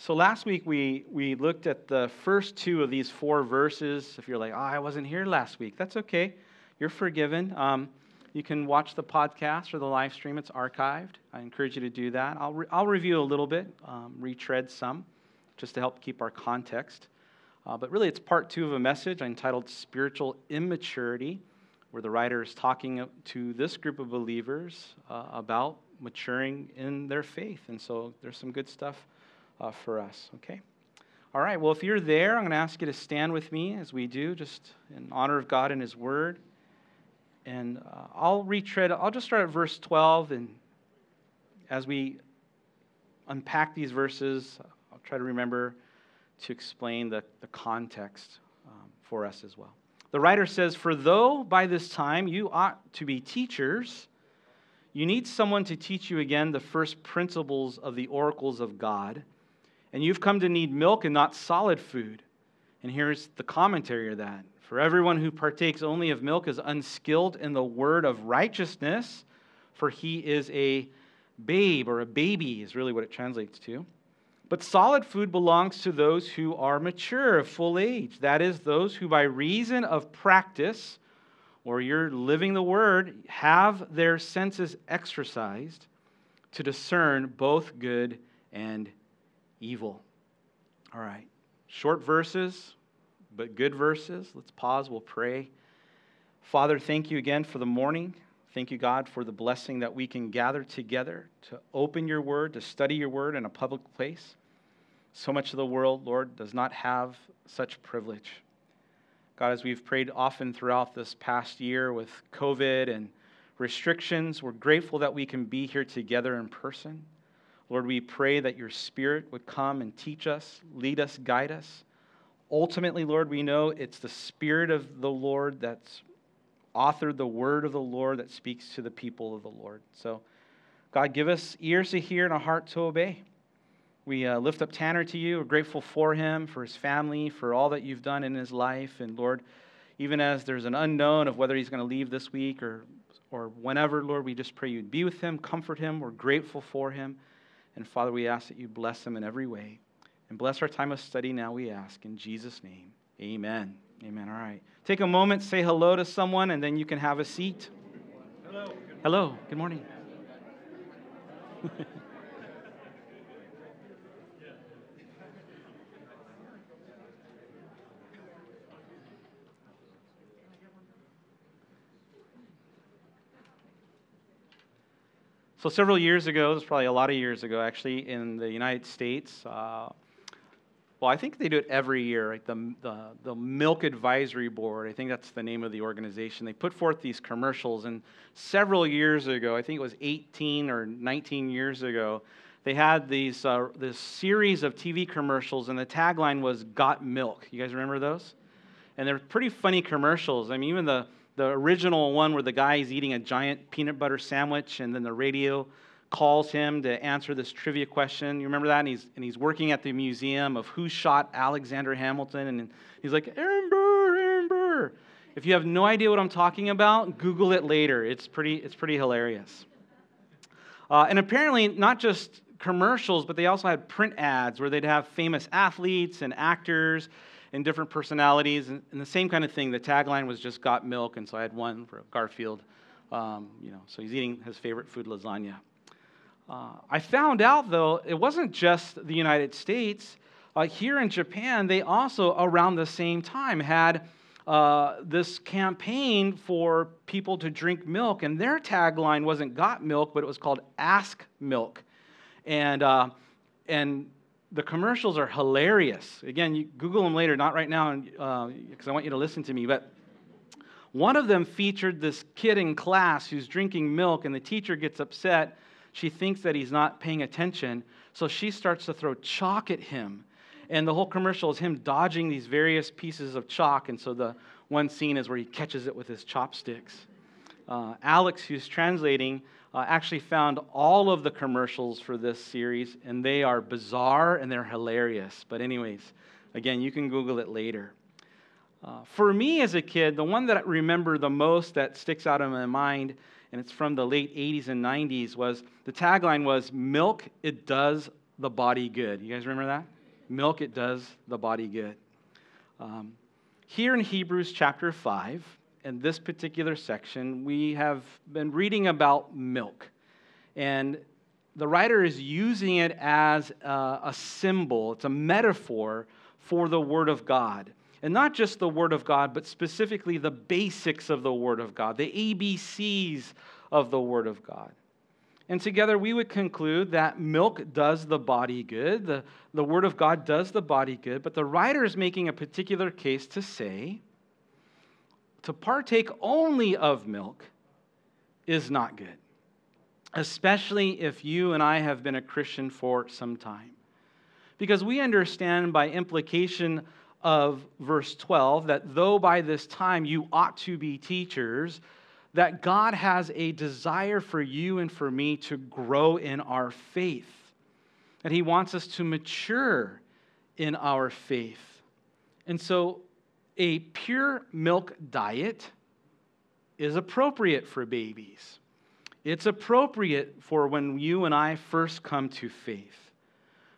So last week we, we looked at the first two of these four verses. If you're like, oh, I wasn't here last week, that's okay. You're forgiven. Um, you can watch the podcast or the live stream, it's archived. I encourage you to do that. I'll, re- I'll review a little bit, um, retread some, just to help keep our context. Uh, but really, it's part two of a message entitled Spiritual Immaturity, where the writer is talking to this group of believers uh, about maturing in their faith. And so there's some good stuff uh, for us, okay? All right, well, if you're there, I'm going to ask you to stand with me as we do, just in honor of God and His Word. And uh, I'll retread, I'll just start at verse 12. And as we unpack these verses, I'll try to remember to explain the, the context um, for us as well. The writer says, For though by this time you ought to be teachers, you need someone to teach you again the first principles of the oracles of God and you've come to need milk and not solid food. And here's the commentary of that. For everyone who partakes only of milk is unskilled in the word of righteousness, for he is a babe, or a baby is really what it translates to. But solid food belongs to those who are mature, of full age. That is, those who by reason of practice, or you're living the word, have their senses exercised to discern both good and evil. All right. Short verses, but good verses. Let's pause. We'll pray. Father, thank you again for the morning. Thank you, God, for the blessing that we can gather together to open your word, to study your word in a public place. So much of the world, Lord, does not have such privilege. God, as we've prayed often throughout this past year with COVID and restrictions, we're grateful that we can be here together in person. Lord, we pray that your Spirit would come and teach us, lead us, guide us. Ultimately, Lord, we know it's the Spirit of the Lord that's authored the word of the Lord that speaks to the people of the Lord. So, God, give us ears to hear and a heart to obey. We uh, lift up Tanner to you. We're grateful for him, for his family, for all that you've done in his life. And Lord, even as there's an unknown of whether he's going to leave this week or, or whenever, Lord, we just pray you'd be with him, comfort him. We're grateful for him. And Father, we ask that you bless them in every way. And bless our time of study now, we ask. In Jesus' name, amen. Amen. All right. Take a moment, say hello to someone, and then you can have a seat. Hello. Hello. Good morning. So, several years ago, this was probably a lot of years ago actually, in the United States, uh, well, I think they do it every year, right? The, the, the, Milk Advisory Board, I think that's the name of the organization. They put forth these commercials, and several years ago, I think it was 18 or 19 years ago, they had these, uh, this series of TV commercials, and the tagline was Got Milk. You guys remember those? And they're pretty funny commercials. I mean, even the, the original one where the guy is eating a giant peanut butter sandwich and then the radio calls him to answer this trivia question. You remember that? And he's, and he's working at the museum of who shot Alexander Hamilton. And he's like, Aaron Burr, Aaron Burr. If you have no idea what I'm talking about, Google it later. It's pretty, it's pretty hilarious. Uh, and apparently, not just commercials, but they also had print ads where they'd have famous athletes and actors and different personalities and, and, the same kind of thing. The tagline was just got milk, and so I had one for Garfield. Um, you know, so he's eating his favorite food, lasagna. Uh, I found out though it wasn't just the United States. Uh, here in Japan, they also around the same time had uh, this campaign for people to drink milk, and their tagline wasn't "Got Milk," but it was called "Ask Milk," and uh, and the commercials are hilarious. Again, you Google them later, not right now, because uh, I want you to listen to me. But one of them featured this kid in class who's drinking milk, and the teacher gets upset. She thinks that he's not paying attention, so she starts to throw chalk at him. And the whole commercial is him dodging these various pieces of chalk. And so the one scene is where he catches it with his chopsticks. Uh, Alex, who's translating, uh, actually found all of the commercials for this series, and they are bizarre and they're hilarious. But, anyways, again, you can Google it later. Uh, for me as a kid, the one that I remember the most that sticks out in my mind, and it's from the late 80s and 90s, was the tagline was Milk, it does the body good. You guys remember that? Milk, it does the body good. Um, here in Hebrews chapter 5, in this particular section, we have been reading about milk. And the writer is using it as a, symbol, it's a metaphor for the Word of God. And not just the Word of God, but specifically the basics of the Word of God, the ABCs of the Word of God. And together we would conclude that milk does the body good, the, the Word of God does the body good, but the writer is making a particular case to say to partake only of milk is not good, especially if you and I have been a Christian for some time. Because we understand by implication of verse 12 that though by this time you ought to be teachers, that God has a desire for you and for me to grow in our faith. That He wants us to mature in our faith. And so, a pure milk diet is appropriate for babies. It's appropriate for when you and I first come to faith.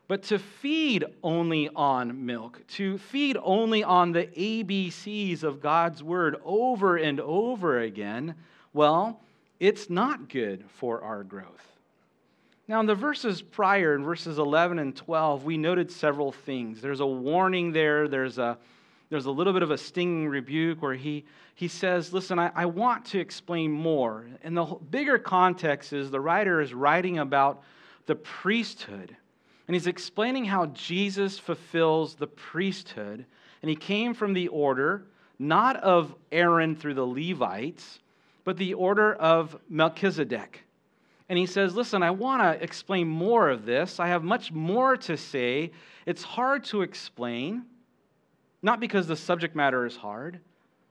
But to feed only on milk, to feed only on the ABCs of God's word over and over again, well, it's not good for our growth. Now, in the verses prior, in verses 11 and 12, we noted several things. There's a warning there, there's a, there's a little bit of a stinging rebuke where he, he says, Listen, I, I want to explain more. And the bigger context is the writer is writing about the priesthood and he's explaining how Jesus fulfills the priesthood. And he came from the order, not of Aaron through the Levites, but the order of Melchizedek. And he says, Listen, I want to explain more of this. I have much more to say. It's hard to explain, not because the subject matter is hard,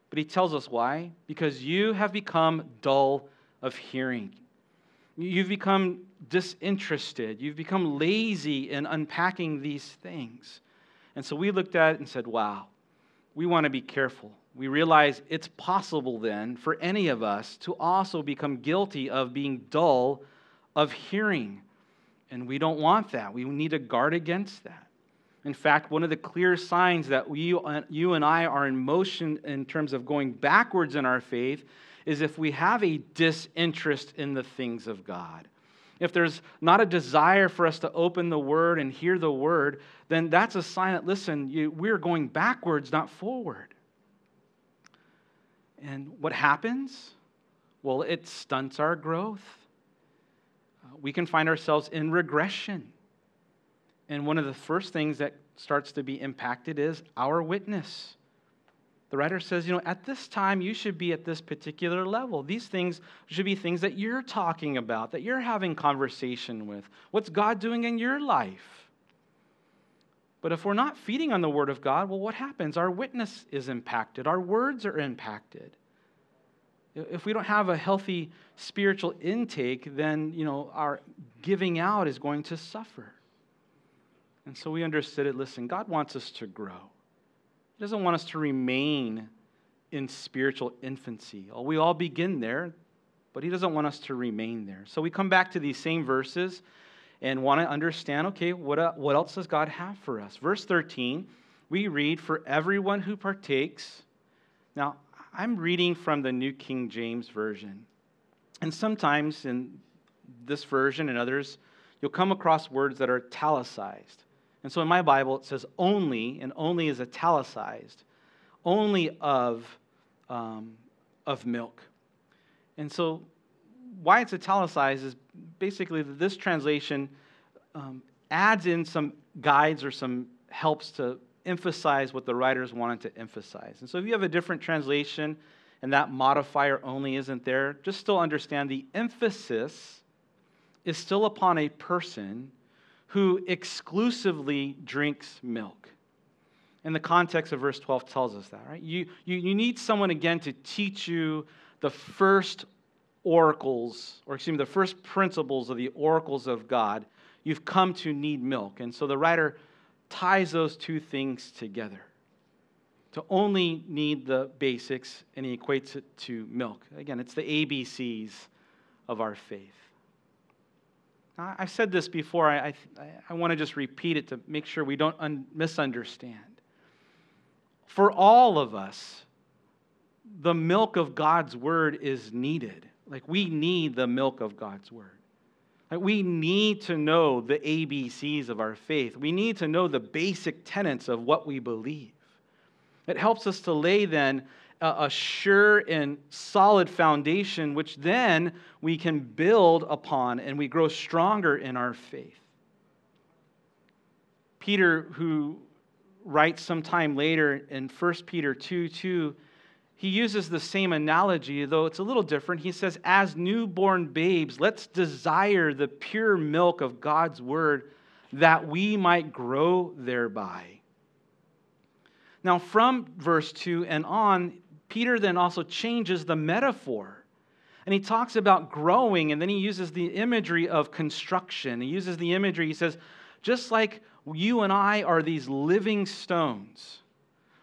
but he tells us why. Because you have become dull of hearing. You've become disinterested. You've become lazy in unpacking these things. And so we looked at it and said, wow, we want to be careful. We realize it's possible then for any of us to also become guilty of being dull of hearing. And we don't want that. We need to guard against that. In fact, one of the clear signs that we, you and I are in motion in terms of going backwards in our faith is if we have a disinterest in the things of God if there's not a desire for us to open the Word and hear the Word, then that's a sign that, listen, you, we're going backwards, not forward. And what happens? Well, it stunts our growth. Uh, we can find ourselves in regression. And one of the first things that starts to be impacted is our witness. The writer says, you know, at this time, you should be at this particular level. These things should be things that you're talking about, that you're having conversation with. What's God doing in your life? But if we're not feeding on the Word of God, well, what happens? Our witness is impacted, our words are impacted. If we don't have a healthy spiritual intake, then, you know, our giving out is going to suffer. And so we understood it. Listen, God wants us to grow. He doesn't want us to remain in spiritual infancy. We all begin there, but He doesn't want us to remain there. So we come back to these same verses and want to understand okay, what, uh, what else does God have for us? Verse 13, we read, For everyone who partakes. Now, I'm reading from the New King James Version. And sometimes in this version and others, you'll come across words that are italicized. And so in my Bible, it says only, and only is italicized, only of, um, of milk. And so why it's italicized is basically that this translation um, adds in some guides or some helps to emphasize what the writers wanted to emphasize. And so if you have a different translation and that modifier only isn't there, just still understand the emphasis is still upon a person who exclusively drinks milk. And the context of verse 12 tells us that, right? You, you, you need someone again to teach you the first oracles, or excuse me, the first principles of the oracles of God. You've come to need milk. And so the writer ties those two things together. To only need the basics, and he equates it to milk. Again, it's the ABCs of our faith. I said this before. I, I, I want to just repeat it to make sure we don't un- misunderstand. For all of us, the milk of God's word is needed. Like, we need the milk of God's word. Like, we need to know the ABCs of our faith. We need to know the basic tenets of what we believe. It helps us to lay then a, sure and solid foundation, which then we can build upon and we grow stronger in our faith. Peter, who writes sometime later in 1 Peter 2 2, he uses the same analogy, though it's a little different. He says, As newborn babes, let's desire the pure milk of God's word that we might grow thereby. Now, from verse 2 and on, Peter then also changes the metaphor. And he talks about growing, and then he uses the imagery of construction. He uses the imagery, he says, just like you and I are these living stones,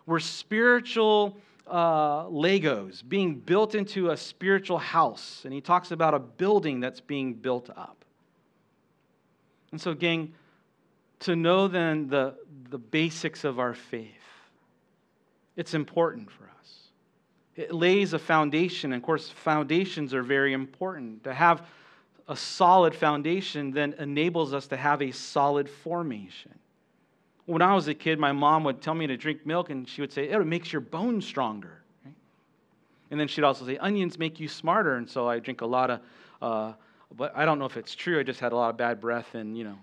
we're spiritual uh, Legos being built into a spiritual house. And he talks about a building that's being built up. And so, gang, to know then the, the basics of our faith, it's important for us. It lays a foundation. And of course, foundations are very important. To have a solid foundation then enables us to have a solid formation. When I was a kid, my mom would tell me to drink milk, and she would say, It makes your bones stronger. And then she'd also say, Onions make you smarter. And so I drink a lot of, uh, but I don't know if it's true. I just had a lot of bad breath and, you know,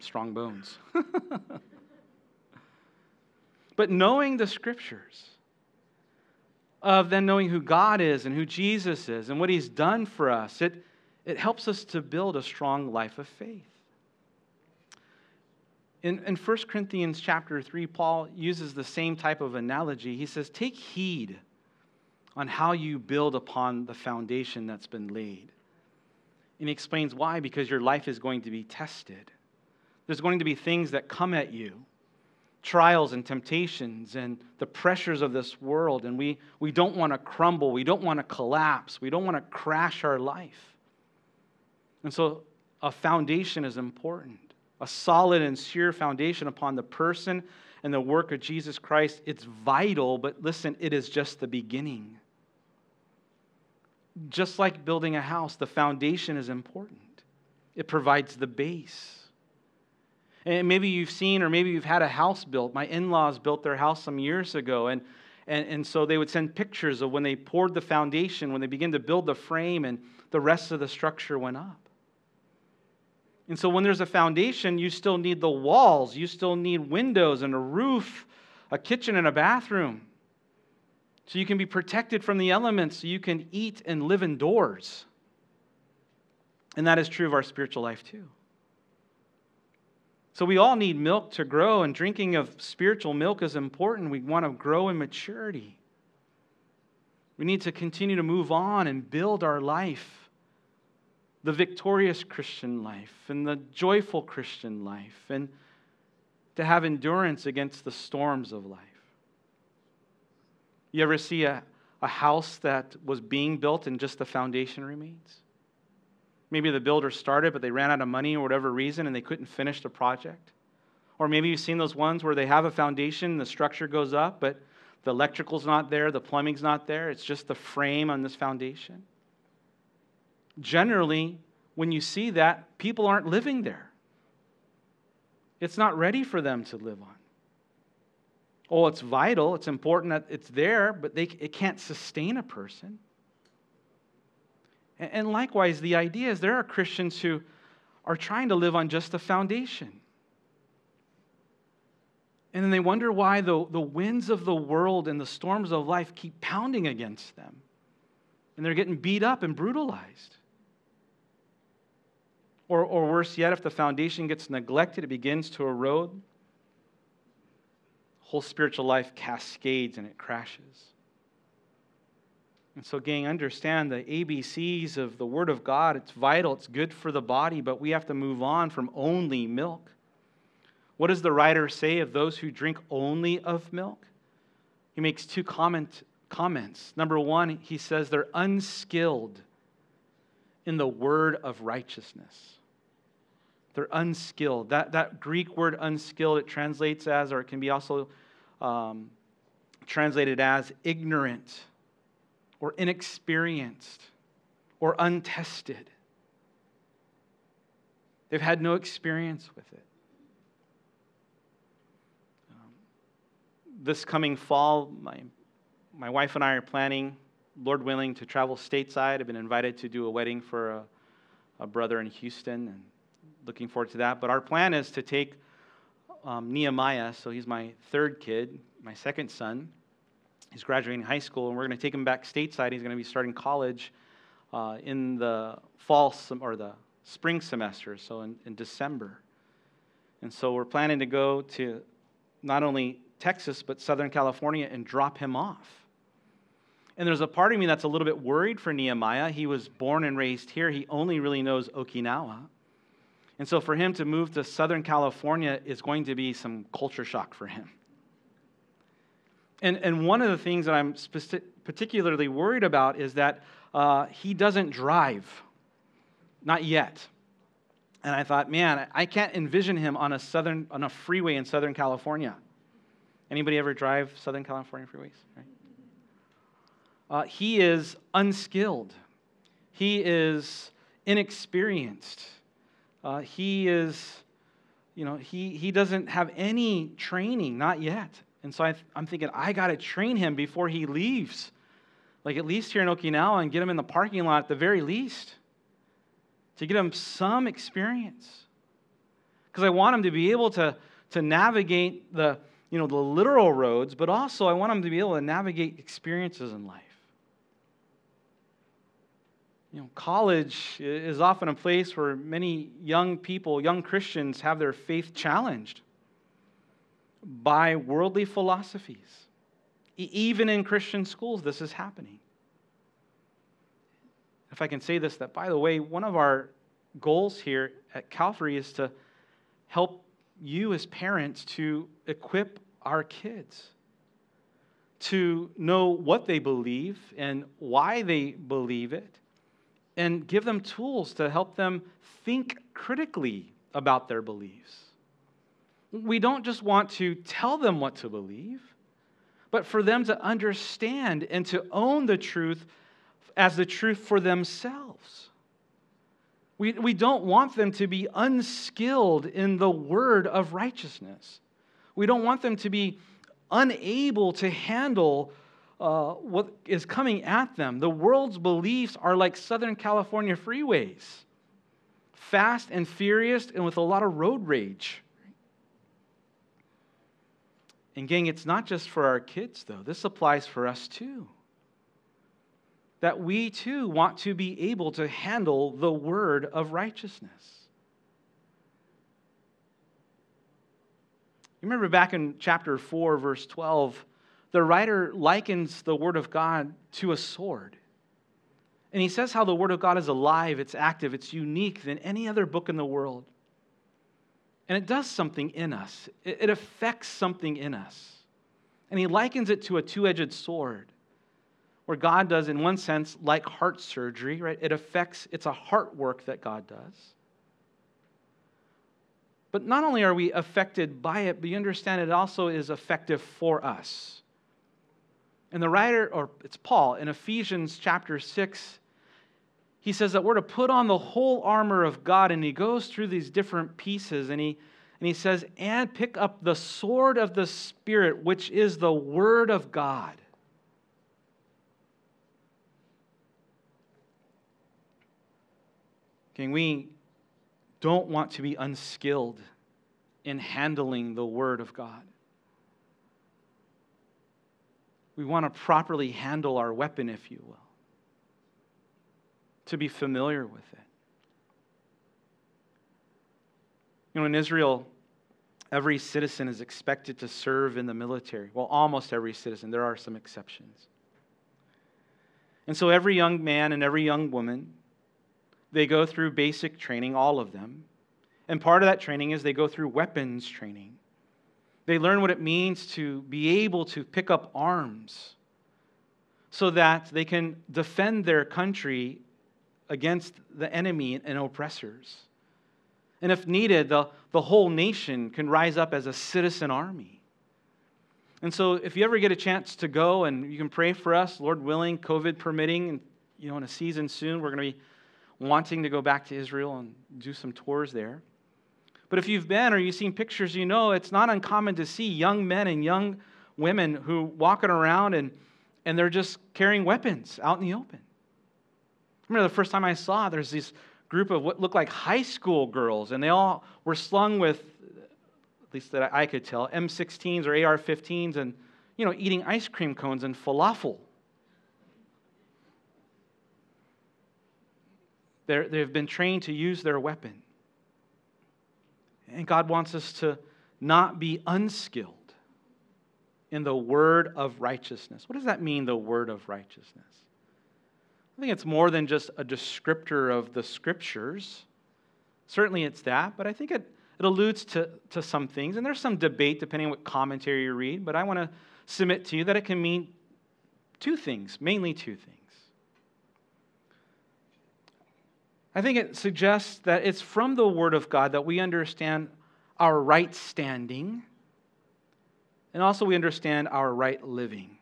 strong bones. but knowing the scriptures, of then knowing who God is and who Jesus is and what he's done for us, it, it helps us to build a strong life of faith. In, in 1 Corinthians chapter 3, Paul uses the same type of analogy. He says, Take heed on how you build upon the foundation that's been laid. And he explains why because your life is going to be tested. There's going to be things that come at you trials and temptations and the pressures of this world, and we, we don't want to crumble. We don't want to collapse. We don't want to crash our life. And so, a foundation is important a solid and sure foundation upon the person and the work of Jesus Christ. It's vital, but listen, it is just the beginning. Just like building a house, the foundation is important, it provides the base. And maybe you've seen, or maybe you've had a house built. My in laws built their house some years ago. And, and, and so they would send pictures of when they poured the foundation, when they began to build the frame, and the rest of the structure went up. And so when there's a foundation, you still need the walls, you still need windows and a roof, a kitchen and a bathroom. So you can be protected from the elements, so you can eat and live indoors. And that is true of our spiritual life too. So we all need milk to grow, and drinking of spiritual milk is important. We want to grow in maturity. We need to continue to move on and build our life the victorious Christian life and the joyful Christian life, and to have endurance against the storms of life. You ever see a, a house that was being built and just the foundation remains? Maybe the builder started, but they ran out of money or whatever reason and they couldn't finish the project. Or maybe you've seen those ones where they have a foundation, the structure goes up, but the electrical's not there, the plumbing's not there. It's just the frame on this foundation. Generally, when you see that, people aren't living there. It's not ready for them to live on. Oh, it's vital, it's important that it's there, but they, it can't sustain a person. And likewise, the idea is there are Christians who are trying to live on just the foundation. And then they wonder why the, the winds of the world and the storms of life keep pounding against them. And they're getting beat up and brutalized. Or, or worse yet, if the foundation gets neglected, it begins to erode. Whole spiritual life cascades and it crashes. And so, gang, understand the ABCs of the Word of God. It's vital, it's good for the body, but we have to move on from only milk. What does the writer say of those who drink only of milk? He makes two comment, comments. Number one, he says they're unskilled in the word of righteousness. They're unskilled. That, that Greek word unskilled, it translates as, or it can be also um, translated as ignorant or inexperienced or untested. They've had no experience with it. Um, this coming fall, my, my wife and I are planning, Lord willing, to travel stateside. I've been invited to do a wedding for a, a brother in Houston and looking forward to that. But our plan is to take um, Nehemiah, so he's my third kid, my second son. He's graduating high school, and we're going to take him back stateside. He's going to be starting college uh, in the fall sem- or the spring semester, so in, in December. And so we're planning to go to not only Texas, but Southern California and drop him off. And there's a part of me that's a little bit worried for Nehemiah. He was born and raised here, he only really knows Okinawa. And so for him to move to Southern California is going to be some culture shock for him. And, and one of the things that I'm particularly worried about is that uh, he doesn't drive, not yet. And I thought, man, I can't envision him on a southern on a freeway in Southern California. Anybody ever drive Southern California freeways? Right? Uh, he is unskilled. He is inexperienced. Uh, he is, you know, he, he doesn't have any training, not yet. And so I, am thinking, I got to train him before he leaves. Like at least here in Okinawa and get him in the parking lot at the very least to get him some experience. Because I want him to be able to, to navigate the, you know, the literal roads, but also I want him to be able to navigate experiences in life. You know, college is often a place where many young people, young Christians, have their faith challenged by worldly philosophies. Even in Christian schools, this is happening. If I can say this, that by the way, one of our goals here at Calvary is to help you as parents to equip our kids to know what they believe and why they believe it and give them tools to help them think critically about their beliefs. We don't just want to tell them what to believe, but for them to understand and to own the truth as the truth for themselves. We, we don't want them to be unskilled in the word of righteousness. We don't want them to be unable to handle uh, what is coming at them. The world's beliefs are like Southern California freeways fast and furious and with a lot of road rage. And, gang, it's not just for our kids, though. This applies for us too. That we too want to be able to handle the word of righteousness. You remember back in chapter 4, verse 12 the writer likens the Word of God to a sword. And he says how the Word of God is alive, it's active, it's unique than any other book in the world. And it does something in us, it affects something in us. And he likens it to a two edged sword, where God does, in one sense, like heart surgery, right? It affects, it's a heart work that God does. But not only are we affected by it, but you understand it also is effective for us. And the writer, or it's Paul, in Ephesians chapter 6, he says that we're to put on the whole armor of God, and he goes through these different pieces, and he, and he says, and pick up the sword of the Spirit, which is the Word of God. Okay, we don't want to be unskilled in handling the Word of God. We want to properly handle our weapon, if you will, to be familiar with it. You know, in Israel, every citizen is expected to serve in the military. Well, almost every citizen, there are some exceptions. And so every young man and every young woman, they go through basic training, all of them. And part of that training is they go through weapons training. They learn what it means to be able to pick up arms so that they can defend their country against the enemy and oppressors. And if needed, the, the whole nation can rise up as a citizen army. And so, if you ever get a chance to go and you can pray for us, Lord willing, COVID permitting, and you know, in a season soon, we're going to be wanting to go back to Israel and do some tours there. But if you've been or you've seen pictures, you know it's not uncommon to see young men and young women who walking around and, and they're just carrying weapons out in the open. Remember the first time I saw there's this group of what looked like high school girls, and they all were slung with, at least that I could tell, M16s or AR-15s, and you know, eating ice cream cones and falafel. They're, they've been trained to use their weapon. And God wants us to not be unskilled in the word of righteousness. What does that mean, the word of righteousness? I think it's more than just a descriptor of the scriptures. Certainly it's that, but I think it, it alludes to, to some things. And there's some debate depending on what commentary you read, but I want to submit to you that it can mean two things, mainly two things. I think it suggests that it's from the Word of God that we understand our right standing and also we understand our right living.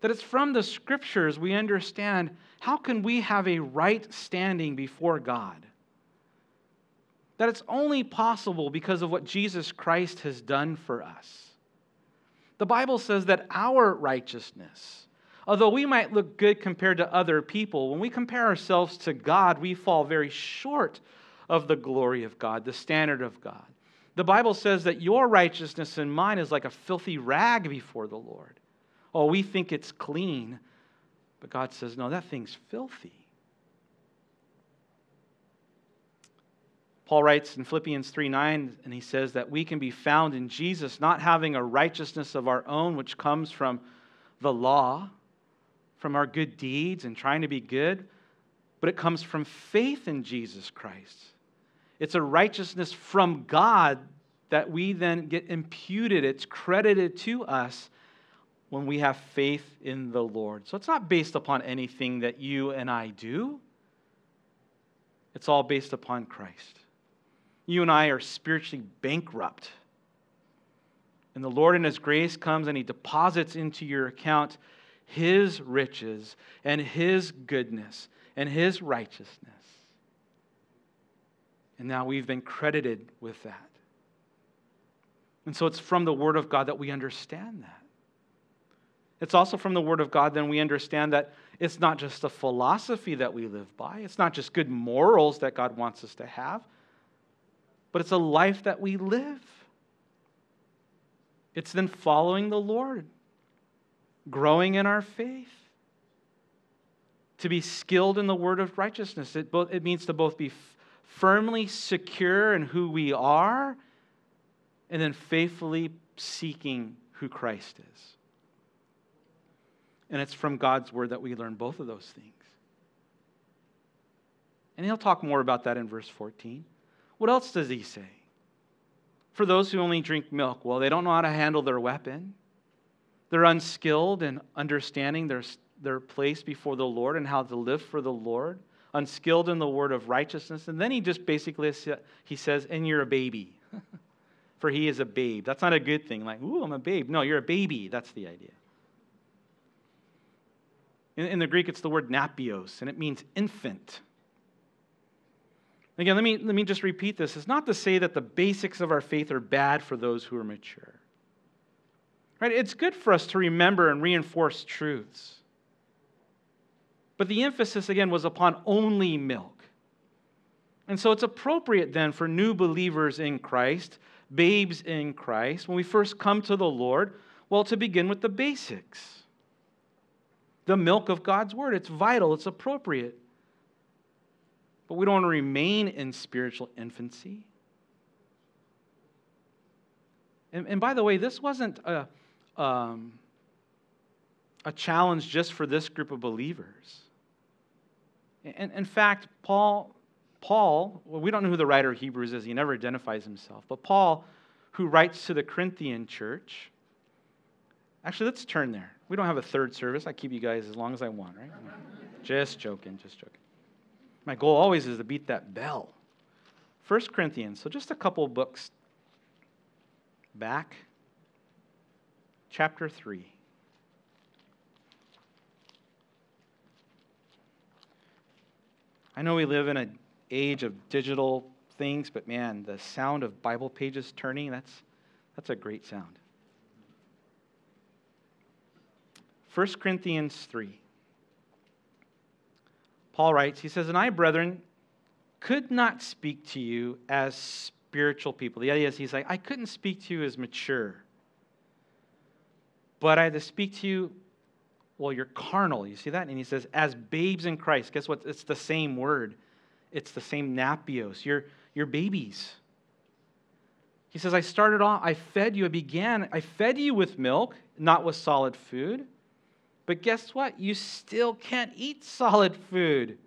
That it's from the Scriptures we understand how can we have a right standing before God. That it's only possible because of what Jesus Christ has done for us. The Bible says that our righteousness, Although we might look good compared to other people, when we compare ourselves to God, we fall very short of the glory of God, the standard of God. The Bible says that your righteousness and mine is like a filthy rag before the Lord. Oh, we think it's clean, but God says, no, that thing's filthy. Paul writes in Philippians 3 9, and he says that we can be found in Jesus, not having a righteousness of our own, which comes from the law, from our good deeds and trying to be good, but it comes from faith in Jesus Christ. It's a righteousness from God that we then get imputed, it's credited to us when we have faith in the Lord. So it's not based upon anything that you and I do, it's all based upon Christ. You and I are spiritually bankrupt. And the Lord, in His grace, comes and He deposits into your account his riches and His goodness and His righteousness. And now we've been credited with that. And so it's from the Word of God that we understand that. It's also from the Word of God then we understand that it's not just a philosophy that we live by, it's not just good morals that God wants us to have, but it's a life that we live. It's then following the Lord growing in our faith. To be skilled in the word of righteousness. It, both, it means to both be f- firmly secure in who we are and then faithfully seeking who Christ is. And it's from God's word that we learn both of those things. And he'll talk more about that in verse 14. What else does he say? For those who only drink milk, well, they don't know how to handle their weapon. They're unskilled in understanding their, their place before the Lord and how to live for the Lord, unskilled in the word of righteousness. And then he just basically he says, and you're a baby. for he is a babe. That's not a good thing. Like, ooh, I'm a babe. No, you're a baby. That's the idea. In, in the Greek, it's the word napios, and it means infant. Again, let me, let me just repeat this. It's not to say that the basics of our faith are bad for those who are mature. Right? It's good for us to remember and reinforce truths. But the emphasis, again, was upon only milk. And so it's appropriate then for new believers in Christ, babes in Christ, when we first come to the Lord, well, to begin with the basics. The milk of God's word. It's vital, it's appropriate. But we don't want to remain in spiritual infancy. And, and by the way, this wasn't a um, a challenge just for this group of believers. In, in fact, Paul, Paul, well, we don't know who the writer of Hebrews is, he never identifies himself, but Paul, who writes to the Corinthian church, actually, let's turn there. We don't have a third service. I keep you guys as long as I want, right? just joking, just joking. My goal always is to beat that bell. 1 Corinthians, so just a couple books back, chapter 3. I know we live in an age of digital things, but man, the sound of Bible pages turning, that's, that's a great sound. 1 Corinthians 3. Paul writes, he says, And I, brethren, could not speak to you as spiritual people. The idea is he's like, I couldn't speak to you as mature, but I had to speak to you, well, you're carnal. You see that? And he says, as babes in Christ. Guess what? It's the same word, it's the same napios. You're, you're babies. He says, I started off, I fed you, I began, I fed you with milk, not with solid food. But guess what? You still can't eat solid food.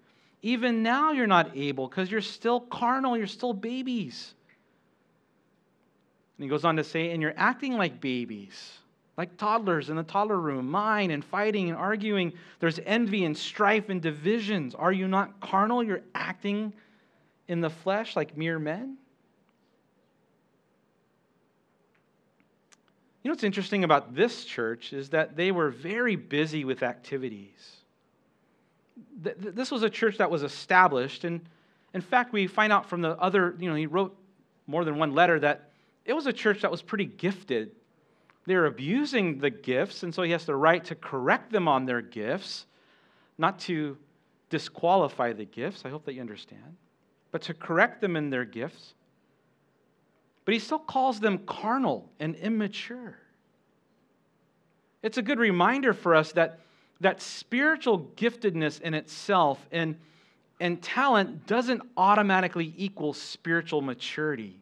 Even now, you're not able because you're still carnal, you're still babies. And he goes on to say, and you're acting like babies, like toddlers in the toddler room, mine and fighting and arguing. There's envy and strife and divisions. Are you not carnal? You're acting in the flesh like mere men? You know what's interesting about this church is that they were very busy with activities. This was a church that was established, and in fact, we find out from the other, you know, he wrote more than one letter that it was a church that was pretty gifted. They're abusing the gifts, and so he has the right to correct them on their gifts, not to disqualify the gifts. I hope that you understand, but to correct them in their gifts but he still calls them carnal and immature. It's a good reminder for us that, that spiritual giftedness in itself and, and talent doesn't automatically equal spiritual maturity.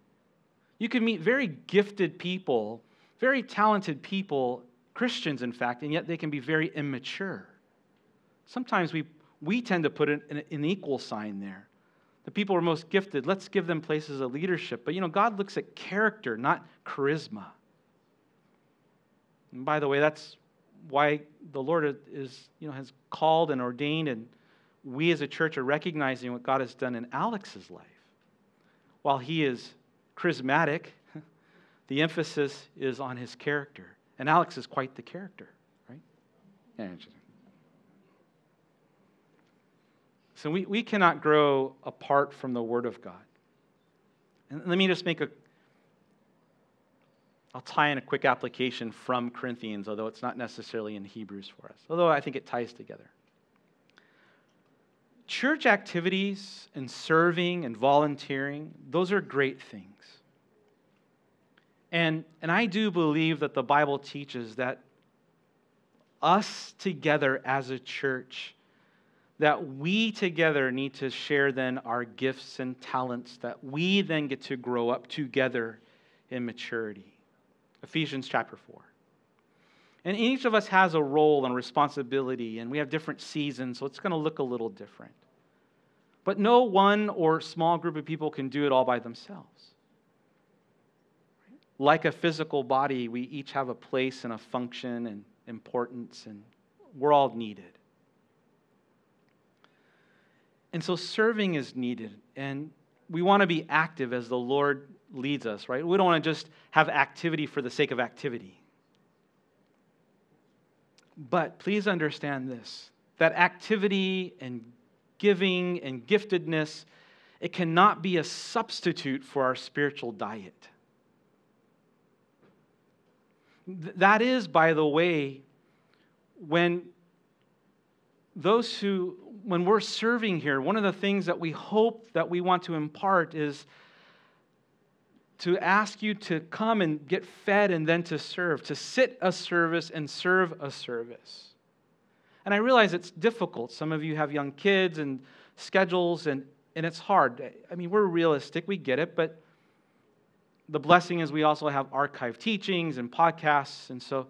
You can meet very gifted people, very talented people, Christians, in fact, and yet they can be very immature. Sometimes we, we tend to put an, an equal sign there the people are most gifted, let's give them places of leadership. But you know, God looks at character, not charisma. And by the way, that's why the Lord is, you know, has called and ordained, and we as a church are recognizing what God has done in Alex's life. While he is charismatic, the emphasis is on his character. And Alex is quite the character, right? Yeah, So we, we cannot grow apart from the Word of God. And let me just make a, I'll tie in a quick application from Corinthians, although it's not necessarily in Hebrews for us, although I think it ties together. Church activities and serving and volunteering, those are great things. And, and I do believe that the Bible teaches that us together as a church that we together need to share then our gifts and talents that we then get to grow up together in maturity. Ephesians chapter 4. And each of us has a role and responsibility, and we have different seasons, so it's going to look a little different. But no one or small group of people can do it all by themselves. Like a physical body, we each have a place and a function and importance, and we're all needed. And so serving is needed. And we want to be active as the Lord leads us, right? We don't want to just have activity for the sake of activity. But please understand this that activity and giving and giftedness, it cannot be a substitute for our spiritual diet. That is, by the way, when those who when we're serving here, one of the things that we hope that we want to impart is to ask you to come and get fed and then to serve, to sit a service and serve a service. And I realize it's difficult. Some of you have young kids and schedules, and, and it's hard. I mean, we're realistic, we get it, but the blessing is we also have archived teachings and podcasts, and so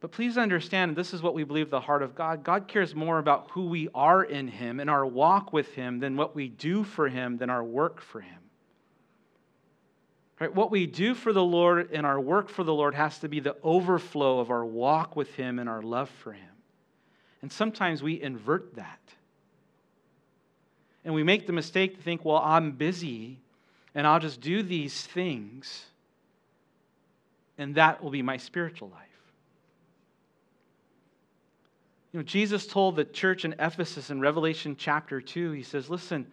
but please understand, this is what we believe the heart of God. God cares more about who we are in Him and our walk with Him than what we do for Him than our work for Him. Right? What we do for the Lord and our work for the Lord has to be the overflow of our walk with Him and our love for Him. And sometimes we invert that. And we make the mistake to think, well, I'm busy and I'll just do these things and that will be my spiritual life. You know, Jesus told the church in Ephesus in Revelation chapter 2, he says, Listen,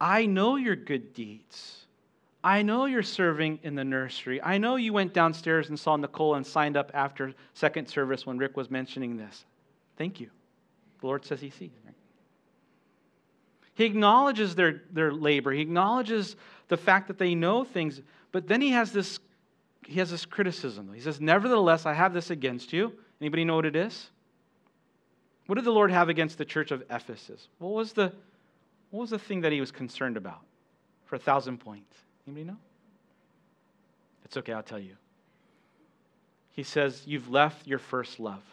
I know your good deeds. I know you're serving in the nursery. I know you went downstairs and saw Nicole and signed up after second service when Rick was mentioning this. Thank you. The Lord says he sees. He acknowledges their, their labor. He acknowledges the fact that they know things, but then he has this he has this criticism. He says, Nevertheless, I have this against you. Anybody know what it is? What did the Lord have against the church of Ephesus? What was the, what was the thing that he was concerned about for a thousand points? Anybody know? It's okay, I'll tell you. He says, You've left your first love.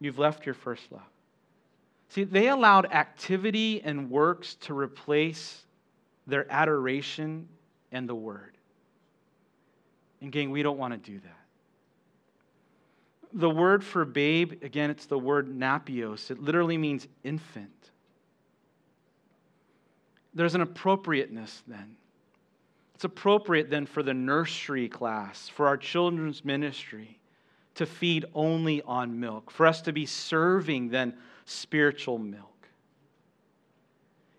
You've left your first love. See, they allowed activity and works to replace their adoration and the word. And, gang, we don't want to do that. The word for babe, again, it's the word napios. It literally means infant. There's an appropriateness then. It's appropriate then for the nursery class, for our children's ministry, to feed only on milk, for us to be serving then spiritual milk.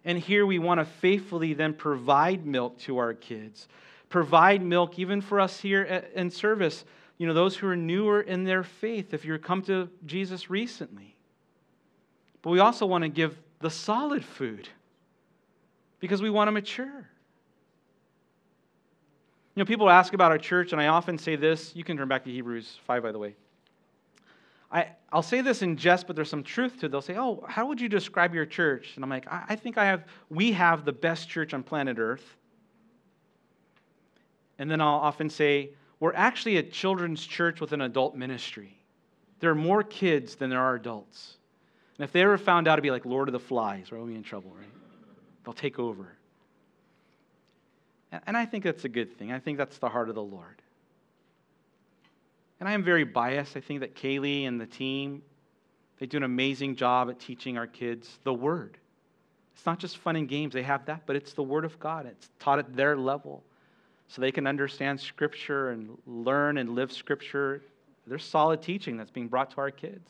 And here we want to faithfully then provide milk to our kids provide milk even for us here in service. You know, those who are newer in their faith, if you've come to Jesus recently. But we also want to give the solid food because we want to mature. You know, people ask about our church, and I often say this. You can turn back to Hebrews 5, by the way. I, I'll say this in jest, but there's some truth to it. They'll say, Oh, how would you describe your church? And I'm like, I, I think I have, we have the best church on planet Earth. And then I'll often say, we're actually a children's church with an adult ministry. There are more kids than there are adults. And if they ever found out to be like Lord of the Flies, we'll be in trouble, right? They'll take over. And I think that's a good thing. I think that's the heart of the Lord. And I am very biased. I think that Kaylee and the team, they do an amazing job at teaching our kids the Word. It's not just fun and games, they have that, but it's the Word of God. It's taught at their level so they can understand Scripture and learn and live Scripture. There's solid teaching that's being brought to our kids.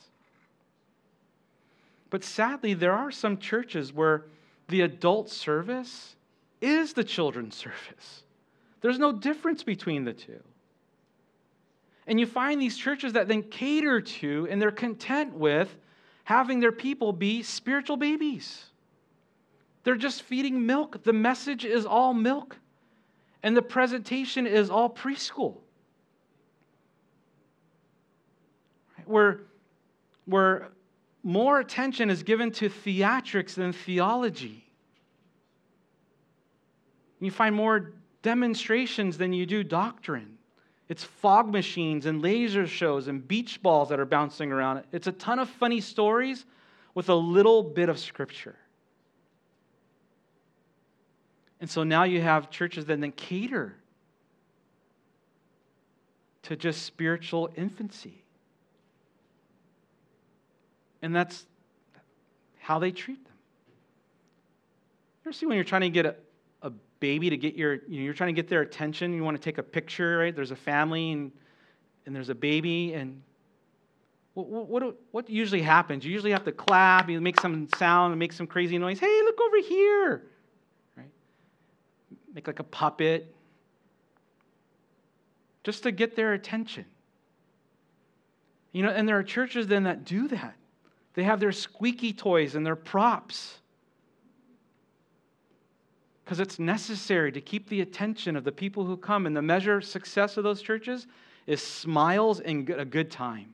But sadly, there are some churches where the adult service is the children's service. There's no difference between the two. And you find these churches that then cater to and they're content with having their people be spiritual babies. They're just feeding milk. The message is all milk and the presentation is all preschool. Where, where more attention is given to theatrics than theology. You find more demonstrations than you do doctrine. It's fog machines and laser shows and beach balls that are bouncing around. It's a ton of funny stories with a little bit of scripture. And so now you have churches that then cater to just spiritual infancy. And that's how they treat them. You ever see when you're trying to get a, a baby to get your, you know, you're trying to get their attention, you want to take a picture, right? There's a family and, and there's a baby, and what, what, what usually happens? You usually have to clap, you make some sound, make some crazy noise. Hey, look over here make like a puppet, just to get their attention. You know, and there are churches then that do that. They have their squeaky toys and their props. Because it's necessary to keep the attention of the people who come. And the measure of success of those churches is smiles and a good time.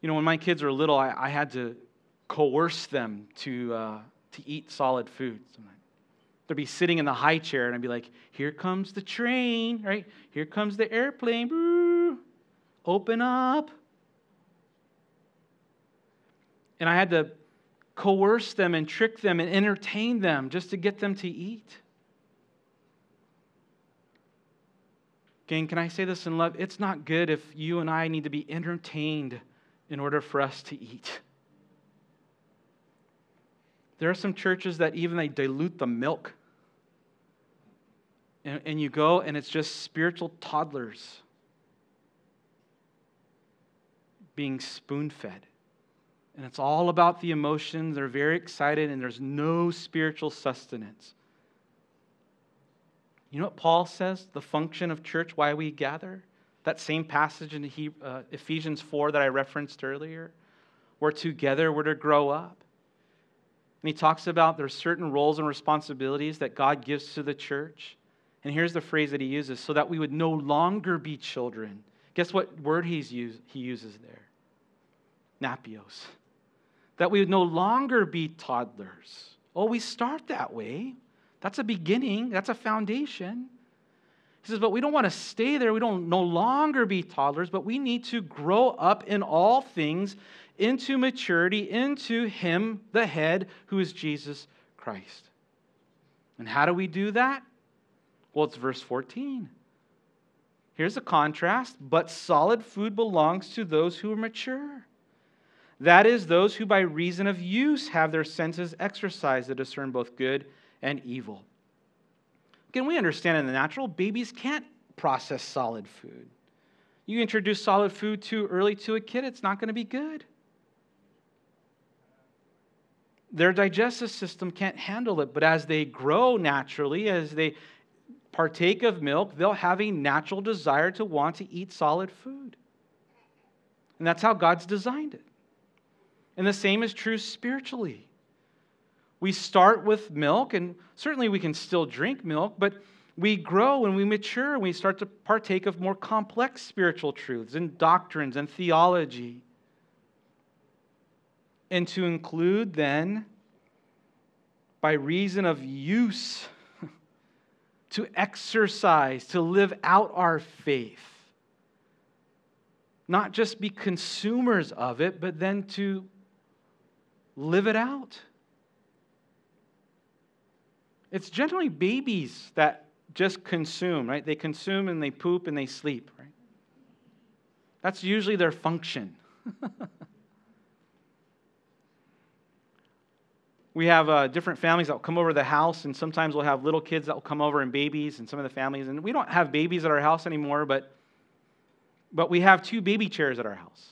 You know, when my kids were little, I, I had to coerce them to, uh, to eat solid food. They'd be sitting in the high chair, and I'd be like, Here comes the train, right? Here comes the airplane. Boo. Open up. And I had to coerce them and trick them and entertain them just to get them to eat. Gang, can I say this in love? It's not good if you and I need to be entertained in order for us to eat. There are some churches that even they dilute the milk. And, and you go and it's just spiritual toddlers being spoon fed. And it's all about the emotions. They're very excited, and there's no spiritual sustenance. You know what Paul says? The function of church, why we gather? That same passage in uh, Ephesians 4 that I referenced earlier. We're together, we're to grow up. And he talks about there's certain roles and responsibilities that God gives to the church. And here's the phrase that he uses so that we would no longer be children. Guess what word he's use, he uses there? Napios. That we would no longer be toddlers. Oh, we start that way. That's a beginning, that's a foundation. He says, but we don't want to stay there. We don't no longer be toddlers, but we need to grow up in all things into maturity, into Him, the head, who is Jesus Christ. And how do we do that? Well, it's verse 14. Here's a contrast, but solid food belongs to those who are mature. That is, those who by reason of use have their senses exercised to discern both good and evil. Again, we understand in the natural, babies can't process solid food. You introduce solid food too early to a kid, it's not going to be good. Their digestive system can't handle it, but as they grow naturally, as they partake of milk, they'll have a natural desire to want to eat solid food. And that's how God's designed it. And the same is true spiritually. We start with milk, and certainly we can still drink milk, but we grow and we mature and we start to partake of more complex spiritual truths and doctrines and theology. And to include then, by reason of use, to exercise, to live out our faith. Not just be consumers of it, but then to live it out. It's generally babies that just consume, right? They consume and they poop and they sleep, right? That's usually their function. we have uh, different families that will come over to the house, and sometimes we'll have little kids that will come over and babies, and some of the families. And we don't have babies at our house anymore, but, but we have two baby chairs at our house.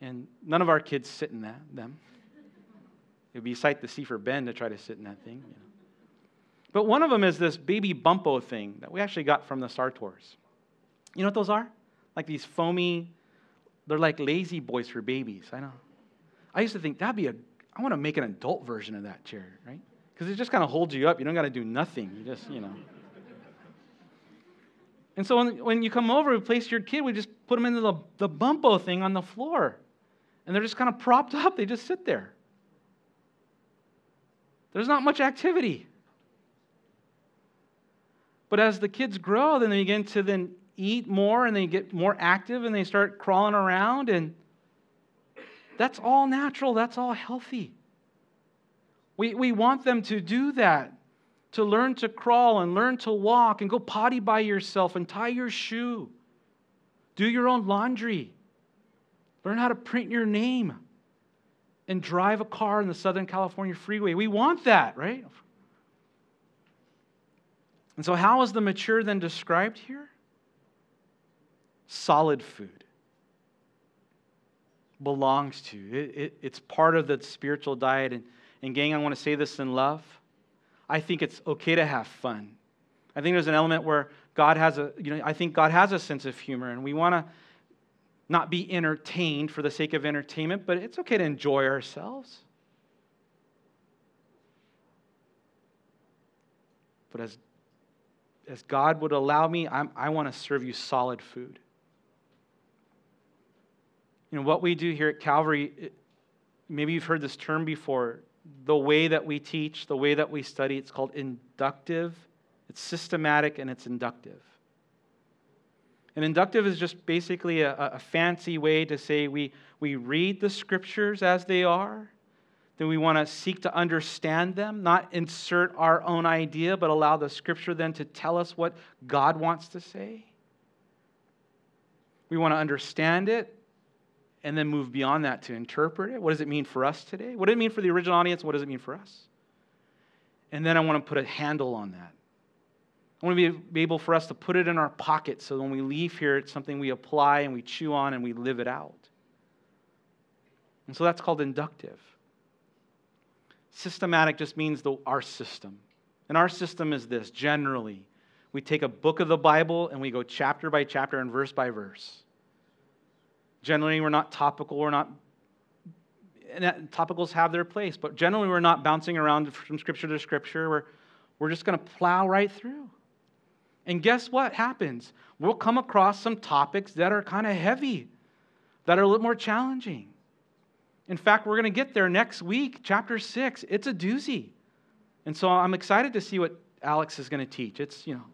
And none of our kids sit in that, them. It would be a sight to see for Ben to try to sit in that thing. You know. But one of them is this baby Bumbo thing that we actually got from the Sartors. You know what those are? Like these foamy, they're like La-Z-Boys for babies. I know. I used to think that'd be a, I want to make an adult version of that chair, right? Because it just kind of holds you up. You don't got to do nothing. You just, you know. And so when, when you come over, we place your kid, we just put them into the, the Bumbo thing on the floor. And they're just kind of propped up. They just sit there. There's not much activity. But as the kids grow, then they begin to then eat more and they get more active and they start crawling around and that's all natural, that's all healthy. We, we want them to do that, to learn to crawl and learn to walk and go potty by yourself and tie your shoe. Do your own laundry. Learn how to print your name and drive a car in the Southern California freeway. We want that, right? And so, how is the mature then described here? Solid food belongs to. It, it, it's part of the spiritual diet. And, and, gang, I want to say this in love. I think it's okay to have fun. I think there's an element where God has a, you know, I think God has a sense of humor, and we want to not be entertained for the sake of entertainment, but it's okay to enjoy ourselves. But as, as God would allow me, I'm, i want to serve you solid food. You know, what we do here at Calvary, maybe you've heard this term before. The way that we teach, the way that we study, it's called inductive. It's systematic and it's inductive. And inductive is just basically a, a fancy way to say we, we read the scriptures as they are, then we want to seek to understand them, not insert our own idea, but allow the scripture then to tell us what God wants to say. We want to understand it and then move beyond that to interpret it. What does it mean for us today? What does it mean for the original audience? What does it mean for us? And then I want to put a handle on that. I want to be able for us to put it in our pocket so when we leave here, it's something we apply and we chew on and we live it out. And so that's called inductive. Systematic just means the, our system. And our system is this generally. We take a book of the Bible and we go chapter by chapter and verse by verse. Generally, we're not topical, we're not and topicals have their place, but generally we're not bouncing around from scripture to scripture. We're, we're just going to plow right through. And guess what happens? We'll come across some topics that are kind of heavy, that are a little more challenging. In fact, we're going to get there next week, chapter six. It's a doozy. And so I'm excited to see what Alex is going to teach. It's, you know,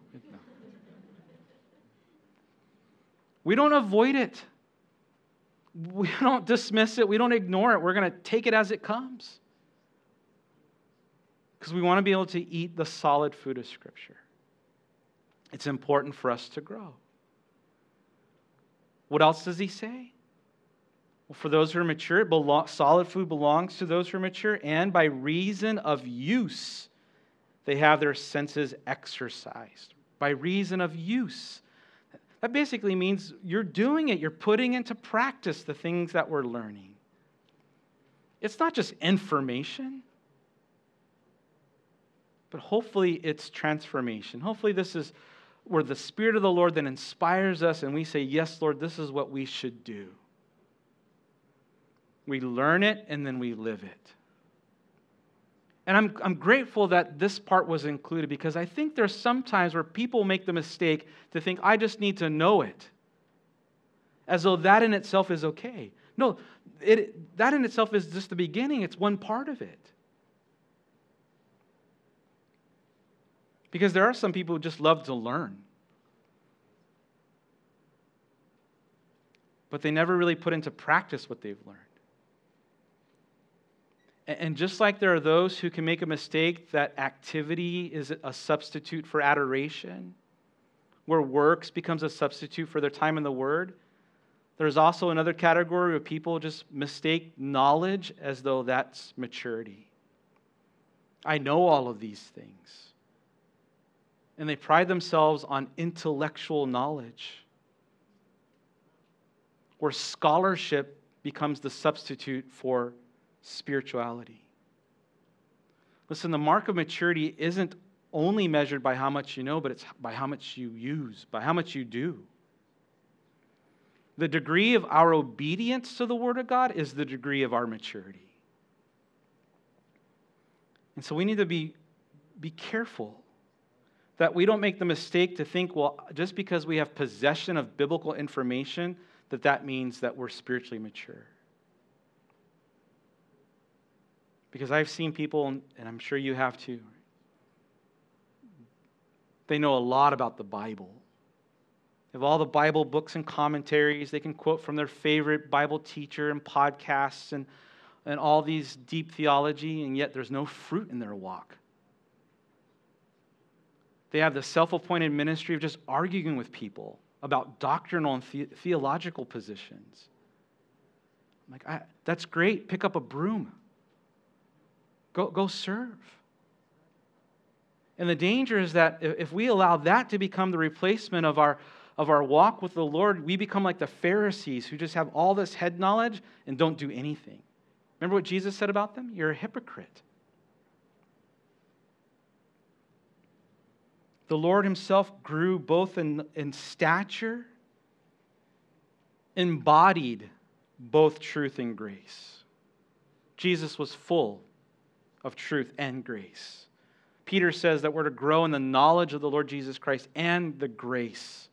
we don't avoid it. We don't dismiss it. We don't ignore it. We're going to take it as it comes. Because we want to be able to eat the solid food of Scripture. It's important for us to grow. What else does he say? Well, for those who are mature, belong, solid food belongs to those who are mature, and by reason of use, they have their senses exercised. By reason of use. That basically means you're doing it, you're putting into practice the things that we're learning. It's not just information, but hopefully it's transformation. Hopefully, this is where the Spirit of the Lord then inspires us and we say, Yes, Lord, this is what we should do. We learn it and then we live it. And I'm, I'm grateful that this part was included because I think there's some times where people make the mistake to think, I just need to know it, as though that in itself is okay. No, it, that in itself is just the beginning, it's one part of it. Because there are some people who just love to learn. But they never really put into practice what they've learned. And just like there are those who can make a mistake that activity is a substitute for adoration, where works becomes a substitute for their time in the Word, there's also another category of people just mistake knowledge as though that's maturity. I know all of these things. And they pride themselves on intellectual knowledge, where scholarship becomes the substitute for spirituality. Listen, the mark of maturity isn't only measured by how much you know, but it's by how much you use, by how much you do. The degree of our obedience to the Word of God is the degree of our maturity. And so we need to be, be careful that we don't make the mistake to think, well, just because we have possession of biblical information, that that means that we're spiritually mature. Because I've seen people, and I'm sure you have too, they know a lot about the Bible. They have all the Bible books and commentaries. They can quote from their favorite Bible teacher and podcasts and, and all these deep theology, and yet there's no fruit in their walk. They have the self appointed ministry of just arguing with people about doctrinal and the- theological positions. I'm like, that's great. Pick up a broom. Go, go serve. And the danger is that if we allow that to become the replacement of our, of our walk with the Lord, we become like the Pharisees who just have all this head knowledge and don't do anything. Remember what Jesus said about them? You're a hypocrite. The Lord Himself grew both in, in stature, embodied both truth and grace. Jesus was full of truth and grace. Peter says that we're to grow in the knowledge of the Lord Jesus Christ and the grace.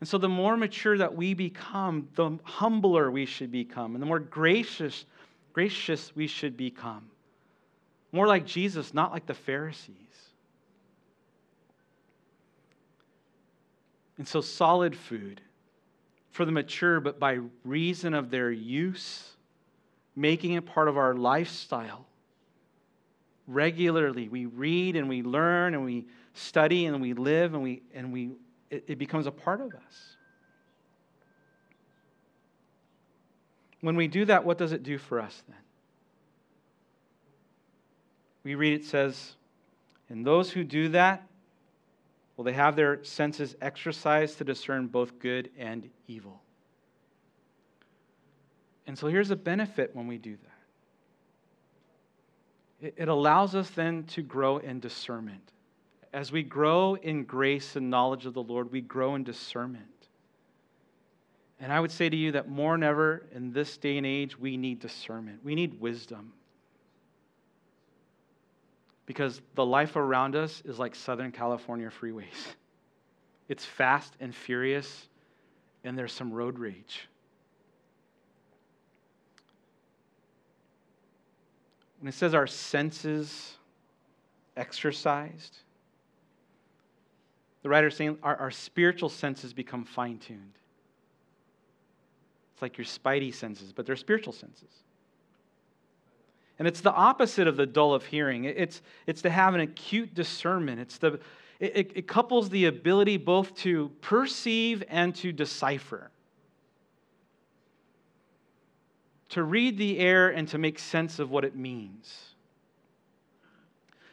And so, the more mature that we become, the humbler we should become, and the more gracious, gracious we should become. More like Jesus, not like the Pharisees. And so, solid food for the mature, but by reason of their use, making it part of our lifestyle. Regularly, we read and we learn and we study and we live and we and we it, it becomes a part of us. When we do that, what does it do for us then? We read it says, and those who do that, well, they have their senses exercised to discern both good and evil. And so here's a benefit when we do that it allows us then to grow in discernment. As we grow in grace and knowledge of the Lord, we grow in discernment. And I would say to you that more than ever in this day and age, we need discernment. We need wisdom. Because the life around us is like Southern California freeways. It's fast and furious, and there's some road rage. When it says our senses exercised, the writer is saying our, our spiritual senses become fine tuned. It's like your spidey senses, but they're spiritual senses. And it's the opposite of the dull of hearing. It's, it's to have an acute discernment. It's the, it, it couples the ability both to perceive and to decipher. To read the air and to make sense of what it means.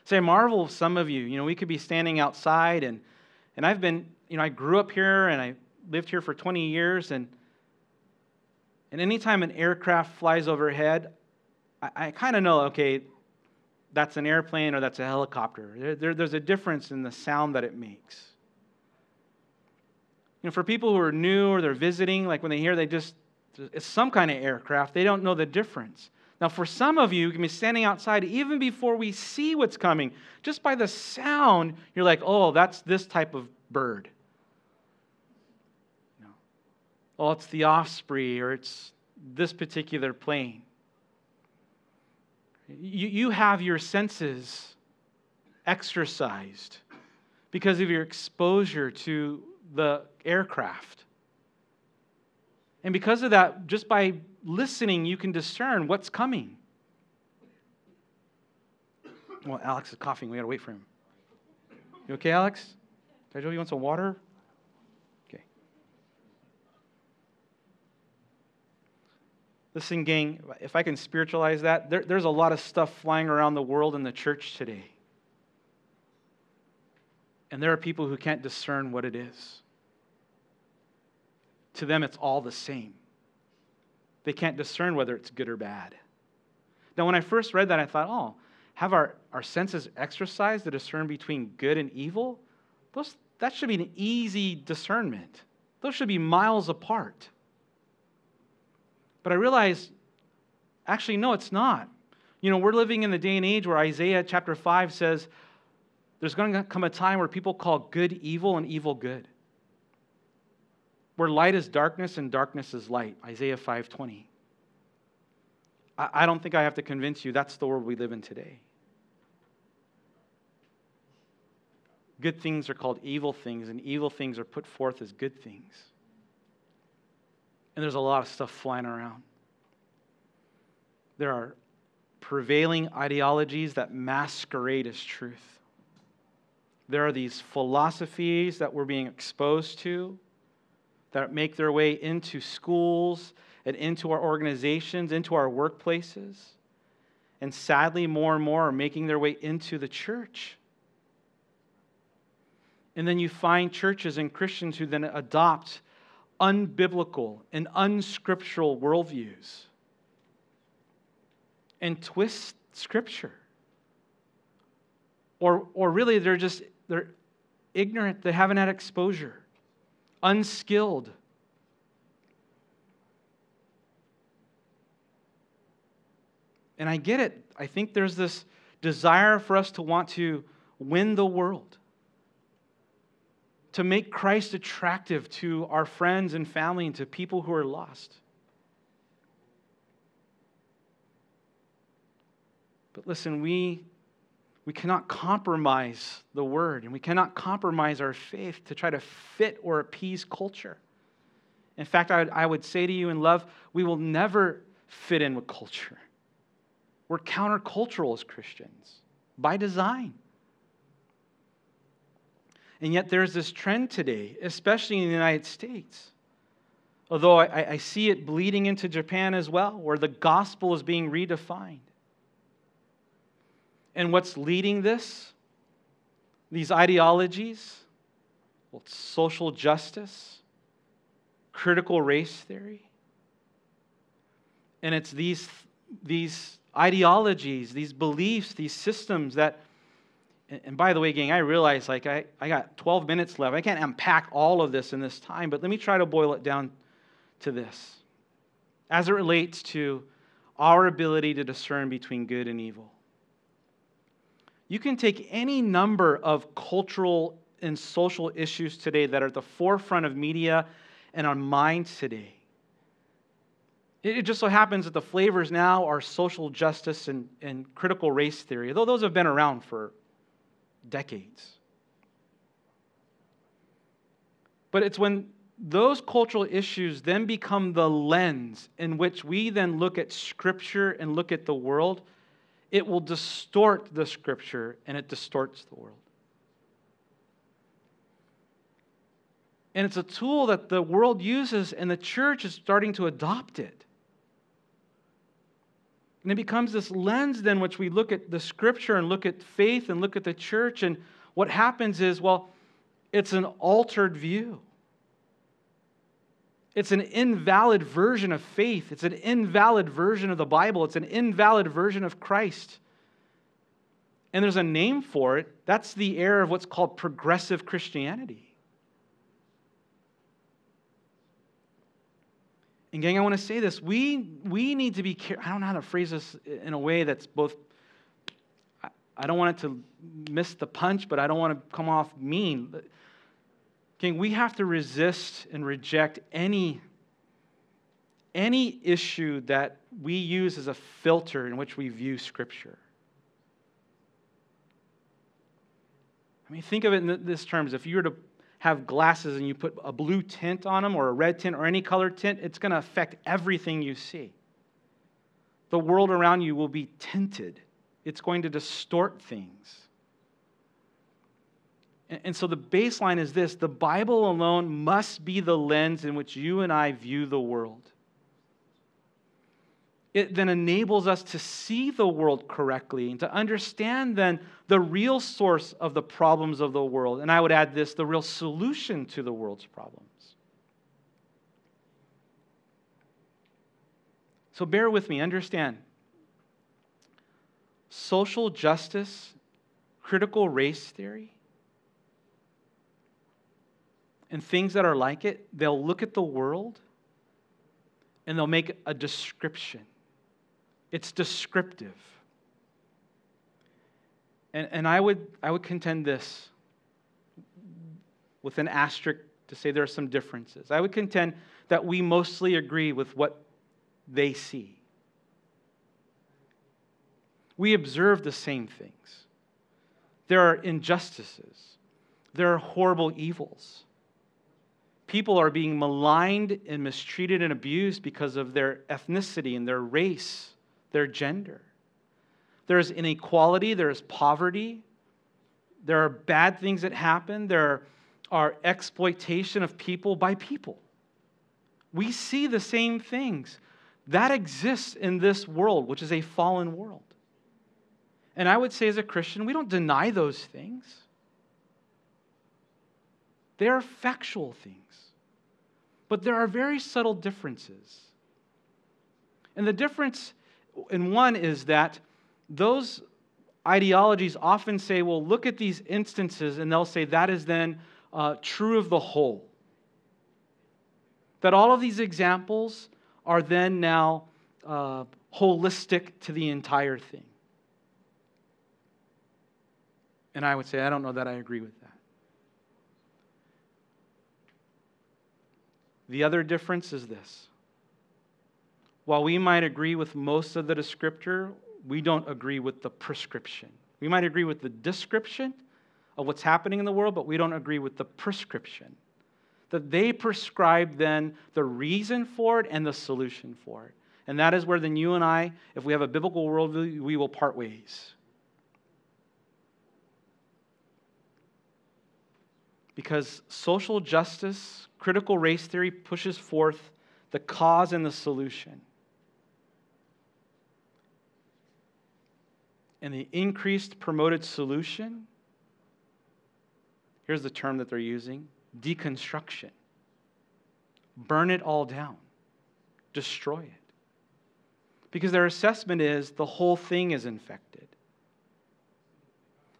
Say, marvel some of you. You know, we could be standing outside, and, and I've been, you know, I grew up here and I lived here for 20 years, and, and anytime an aircraft flies overhead, I, I kind of know, okay, that's an airplane or that's a helicopter. There, there, there's a difference in the sound that it makes. You know, for people who are new or they're visiting, like when they hear, they just it's some kind of aircraft. They don't know the difference. Now, for some of you, you can be standing outside even before we see what's coming. Just by the sound, you're like, oh, that's this type of bird. No. Oh, it's the osprey or it's this particular plane. You, you have your senses exercised because of your exposure to the aircraft. And because of that, just by listening, you can discern what's coming. Well, Alex is coughing. We got to wait for him. You okay, Alex? Joe, you want some water? Okay. Listen, gang, if I can spiritualize that, there, there's a lot of stuff flying around the world in the church today. And there are people who can't discern what it is to them it's all the same. They can't discern whether it's good or bad. Now, when I first read that, I thought, oh, have our, our senses exercised to discern between good and evil? Those, that should be an easy discernment. Those should be miles apart. But I realized, actually, no, it's not. You know, we're living in the day and age where Isaiah chapter 5 says there's going to come a time where people call good evil and evil good where light is darkness and darkness is light. Isaiah 5.20 i don't think i have to convince you that's the world we live in today. Good things are called evil things and evil things are put forth as good things. And there's a lot of stuff flying around. There are prevailing ideologies that masquerade as truth. There are these philosophies that we're being exposed to that make their way into schools and into our organizations, into our workplaces. And sadly, more and more are making their way into the church. And then you find churches and Christians who then adopt unbiblical and unscriptural worldviews and twist scripture. Or, or really, they're just they're ignorant, they haven't had exposure unskilled. And I get it. I think there's this desire for us to want to win the world, to make Christ attractive to our friends and family and to people who are lost. But listen, we we cannot compromise the word and we cannot compromise our faith to try to fit or appease culture. In fact, I would, I would say to you in love, we will never fit in with culture. We're countercultural as Christians by design. And yet, there's this trend today, especially in the United States. Although I, I, see it bleeding into Japan as well, where the gospel is being redefined. And what's leading this? These ideologies? Well, social justice, critical race theory. And it's these, these ideologies, these beliefs, these systems that and by the way, gang, I realize like I, I got 12 minutes left. I can't unpack all of this in this time, but let me try to boil it down to this as it relates to our ability to discern between good and evil. You can take any number of cultural and social issues today that are at the forefront of media and our minds today. It just so happens that the flavors now are social justice and, and critical race theory, though those have been around for decades. But it's when those cultural issues then become the lens in which we then look at Scripture and look at the world, it will distort the Scripture and it distorts the world. And it's a tool that the world uses, and the church is starting to adopt it. And it becomes this lens then which we look at the scripture and look at faith and look at the church. And what happens is, well, it's an altered view. It's an invalid version of faith. It's an invalid version of the Bible. It's an invalid version of Christ. And there's a name for it. That's the era of what's called progressive Christianity. And, gang, I want to say this. We, we need to be careful. I don't know how to phrase this in a way that's both, I, I don't want it to miss the punch, but I don't want to come off mean. Gang, we have to resist and reject any, any issue that we use as a filter in which we view Scripture. I mean, think of it in this terms. If you were to have glasses and you put a blue tint on them or a red tint or any color tint, it's going to affect everything you see. The world around you will be tinted, it's going to distort things. And so the baseline is this the Bible alone must be the lens in which you and I view the world it then enables us to see the world correctly and to understand then the real source of the problems of the world. And I would add this the real solution to the world's problems. So bear with me, understand. Social justice, critical race theory, and things that are like it, they'll look at the world and they'll make a description it's descriptive. And, and I, would, I would contend this with an asterisk to say there are some differences. I would contend that we mostly agree with what they see. We observe the same things. There are injustices, there are horrible evils. People are being maligned and mistreated and abused because of their ethnicity and their race their gender. There's inequality, there's poverty, there are bad things that happen, there are exploitation of people by people. We see the same things. That exists in this world, which is a fallen world. And I would say, as a Christian, we don't deny those things. They are factual things. But there are very subtle differences. And the difference in one is that those ideologies often say, well, look at these instances, and they'll say that is then uh, true of the whole. That all of these examples are then now uh, holistic to the entire thing. And I would say, I don't know that I agree with that. The other difference is this while we might agree with most of the descriptor, we don't agree with the prescription. We might agree with the description of what's happening in the world, but we don't agree with the prescription. That they prescribe then the reason for it and the solution for it. And that is where then you and I, if we have a biblical worldview, we will part ways. Because social justice, critical race theory pushes forth the cause and the solution. And the increased promoted solution, here's the term that they're using deconstruction. Burn it all down, destroy it. Because their assessment is the whole thing is infected.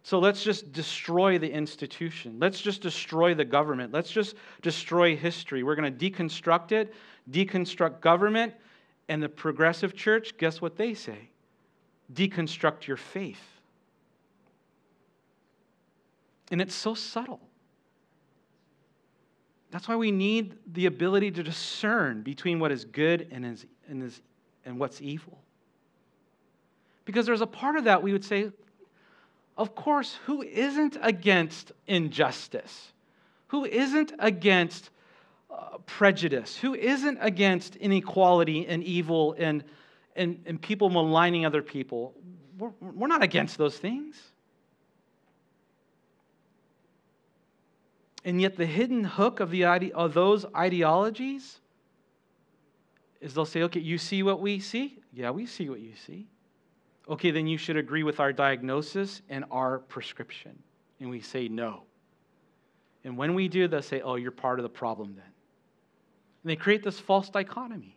So let's just destroy the institution. Let's just destroy the government. Let's just destroy history. We're going to deconstruct it, deconstruct government. And the progressive church, guess what they say? Deconstruct your faith. And it's so subtle. That's why we need the ability to discern between what is good and, is, and, is, and what's evil. Because there's a part of that we would say, of course, who isn't against injustice? Who isn't against uh, prejudice? Who isn't against inequality and evil and, and, and people maligning other people? We're, we're not against those things. And yet, the hidden hook of, the ide- of those ideologies is they'll say, okay, you see what we see? Yeah, we see what you see. Okay, then you should agree with our diagnosis and our prescription. And we say no. And when we do, they'll say, oh, you're part of the problem then. And they create this false dichotomy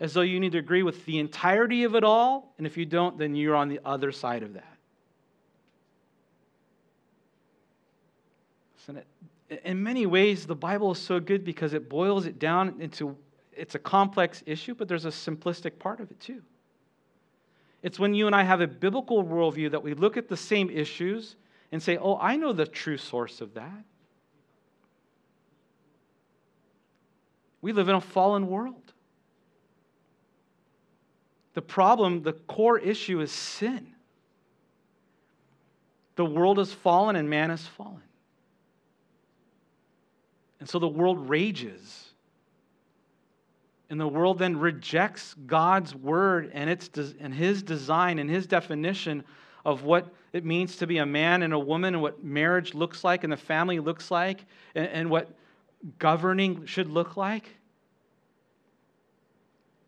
as though you need to agree with the entirety of it all. And if you don't, then you're on the other side of that. And it, in many ways, the Bible is so good because it boils it down into it's a complex issue, but there's a simplistic part of it too. It's when you and I have a biblical worldview that we look at the same issues and say, oh, I know the true source of that. We live in a fallen world. The problem, the core issue is sin. The world is fallen and man is fallen. And so the world rages. And the world then rejects God's word and, its, and his design and his definition of what it means to be a man and a woman and what marriage looks like and the family looks like and, and what governing should look like.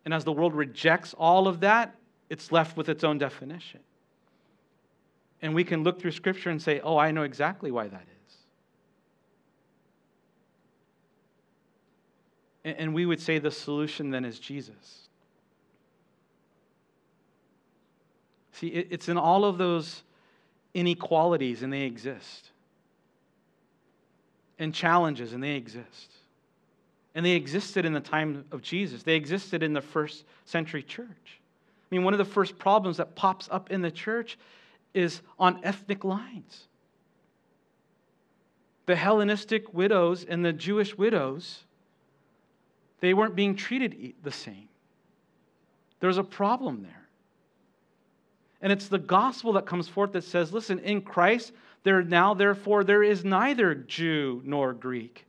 And as the world rejects all of that, it's left with its own definition. And we can look through Scripture and say, oh, I know exactly why that is. And we would say the solution then is Jesus. See, it's in all of those inequalities, and they exist, and challenges, and they exist. And they existed in the time of Jesus, they existed in the first century church. I mean, one of the first problems that pops up in the church is on ethnic lines. The Hellenistic widows and the Jewish widows they weren't being treated the same. There's a problem there. And it's the gospel that comes forth that says, listen, in Christ, there now, therefore, there is neither Jew nor Greek,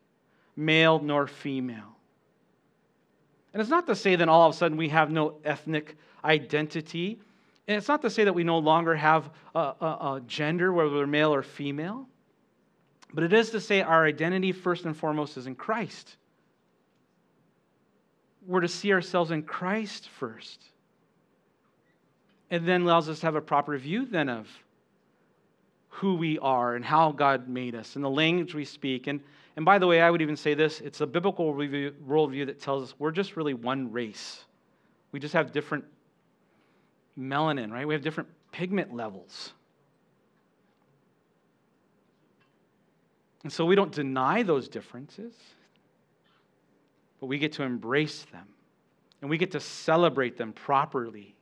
male nor female. And it's not to say that all of a sudden we have no ethnic identity. And it's not to say that we no longer have a, a, a gender, whether we're male or female. But it is to say our identity, first and foremost, is in Christ we're to see ourselves in Christ first. And then allows us to have a proper view then of who we are and how God made us and the language we speak. And, and by the way, I would even say this it's a biblical worldview that tells us we're just really one race. We just have different melanin, right? We have different pigment levels. And so we don't deny those differences but we get to embrace them and we get to celebrate them properly.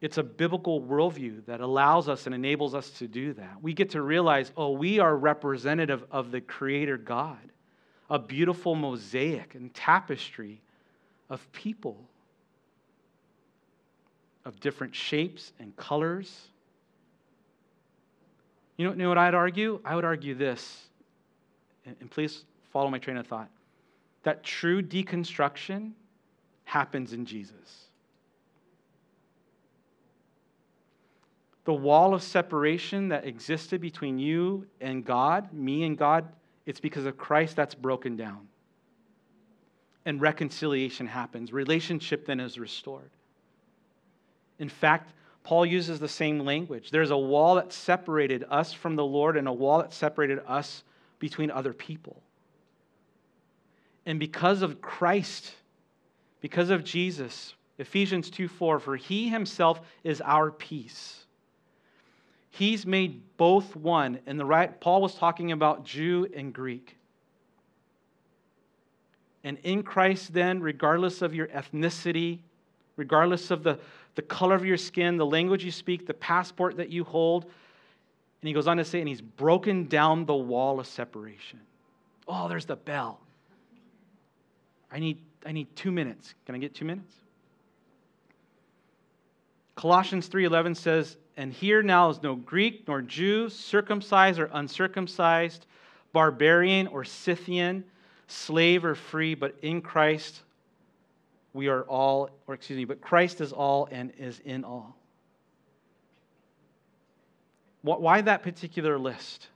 It's a biblical worldview that allows us and enables us to do that. We get to realize, oh, we are representative of the Creator God, a beautiful mosaic and tapestry of people of different shapes and colors. You know, you know what I'd argue? I would argue this, and please follow my train of thought. That true deconstruction happens in Jesus. The wall of separation that existed between you and God, me and God, it's because of Christ that's broken down. And reconciliation happens. Relationship then is restored. In fact, Paul uses the same language. There's a wall that separated us from the Lord and a wall that separated us between other people. And because of Christ, because of Jesus, Ephesians 2 4, for he himself is our peace. He's made both one. And the right, Paul was talking about Jew and Greek. And in Christ, then, regardless of your ethnicity, regardless of the, the color of your skin, the language you speak, the passport that you hold, and he goes on to say, and he's broken down the wall of separation. Oh, there's the bell. I need, I need two minutes. Can I get two minutes? Colossians 3:11 says, "And here now is no Greek nor Jew, circumcised or uncircumcised, barbarian or Scythian, slave or free, but in Christ we are all, or excuse me, but Christ is all and is in all." Why that particular list?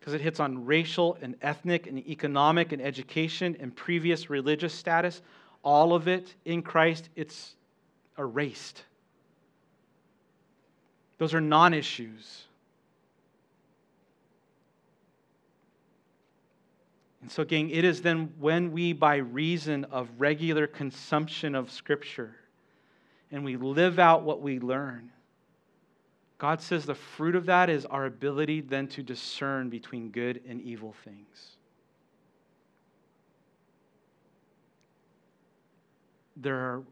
Because it hits on racial and ethnic and economic and education and previous religious status. All of it in Christ, it's erased. Those are non issues. And so, gang, it is then when we, by reason of regular consumption of Scripture, and we live out what we learn, God says the fruit of that is our ability then to discern between good and evil things. There are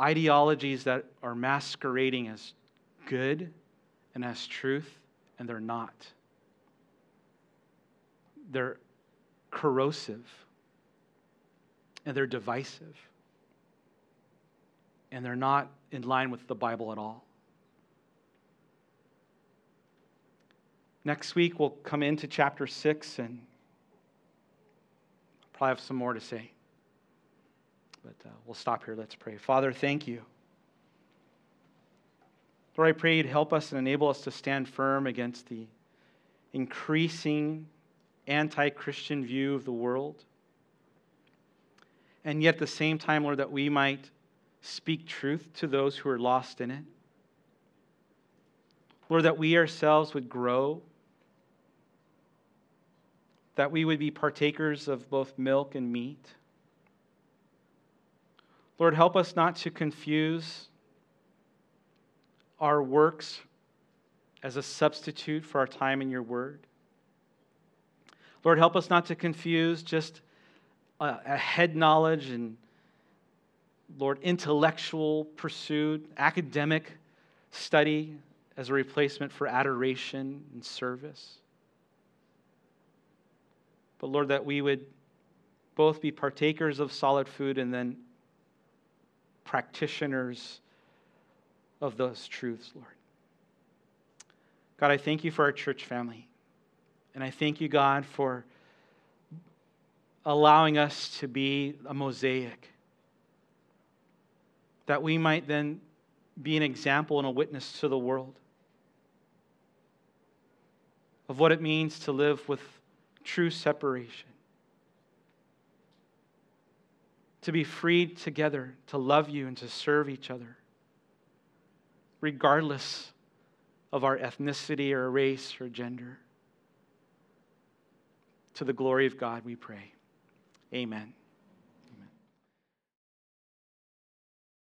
ideologies that are masquerading as good and as truth, and they're not. They're corrosive and they're divisive, and they're not in line with the Bible at all. Next week, we'll come into chapter 6 and probably have some more to say. But uh, we'll stop here. Let's pray. Father, thank you. Lord, I pray you'd help us and enable us to stand firm against the increasing anti Christian view of the world. And yet, at the same time, Lord, that we might speak truth to those who are lost in it. Lord, that we ourselves would grow that we would be partakers of both milk and meat. Lord, help us not to confuse our works as a substitute for our time in your word. Lord, help us not to confuse just a, a head knowledge and, Lord, intellectual pursuit, academic study as a replacement for adoration and service. But Lord, that we would both be partakers of solid food and then practitioners of those truths, Lord. God, I thank you for our church family. And I thank you, God, for allowing us to be a mosaic. That we might then be an example and a witness to the world of what it means to live with true separation. To be freed together, to love you and to serve each other, regardless of our ethnicity or race or gender. To the glory of God, we pray. Amen.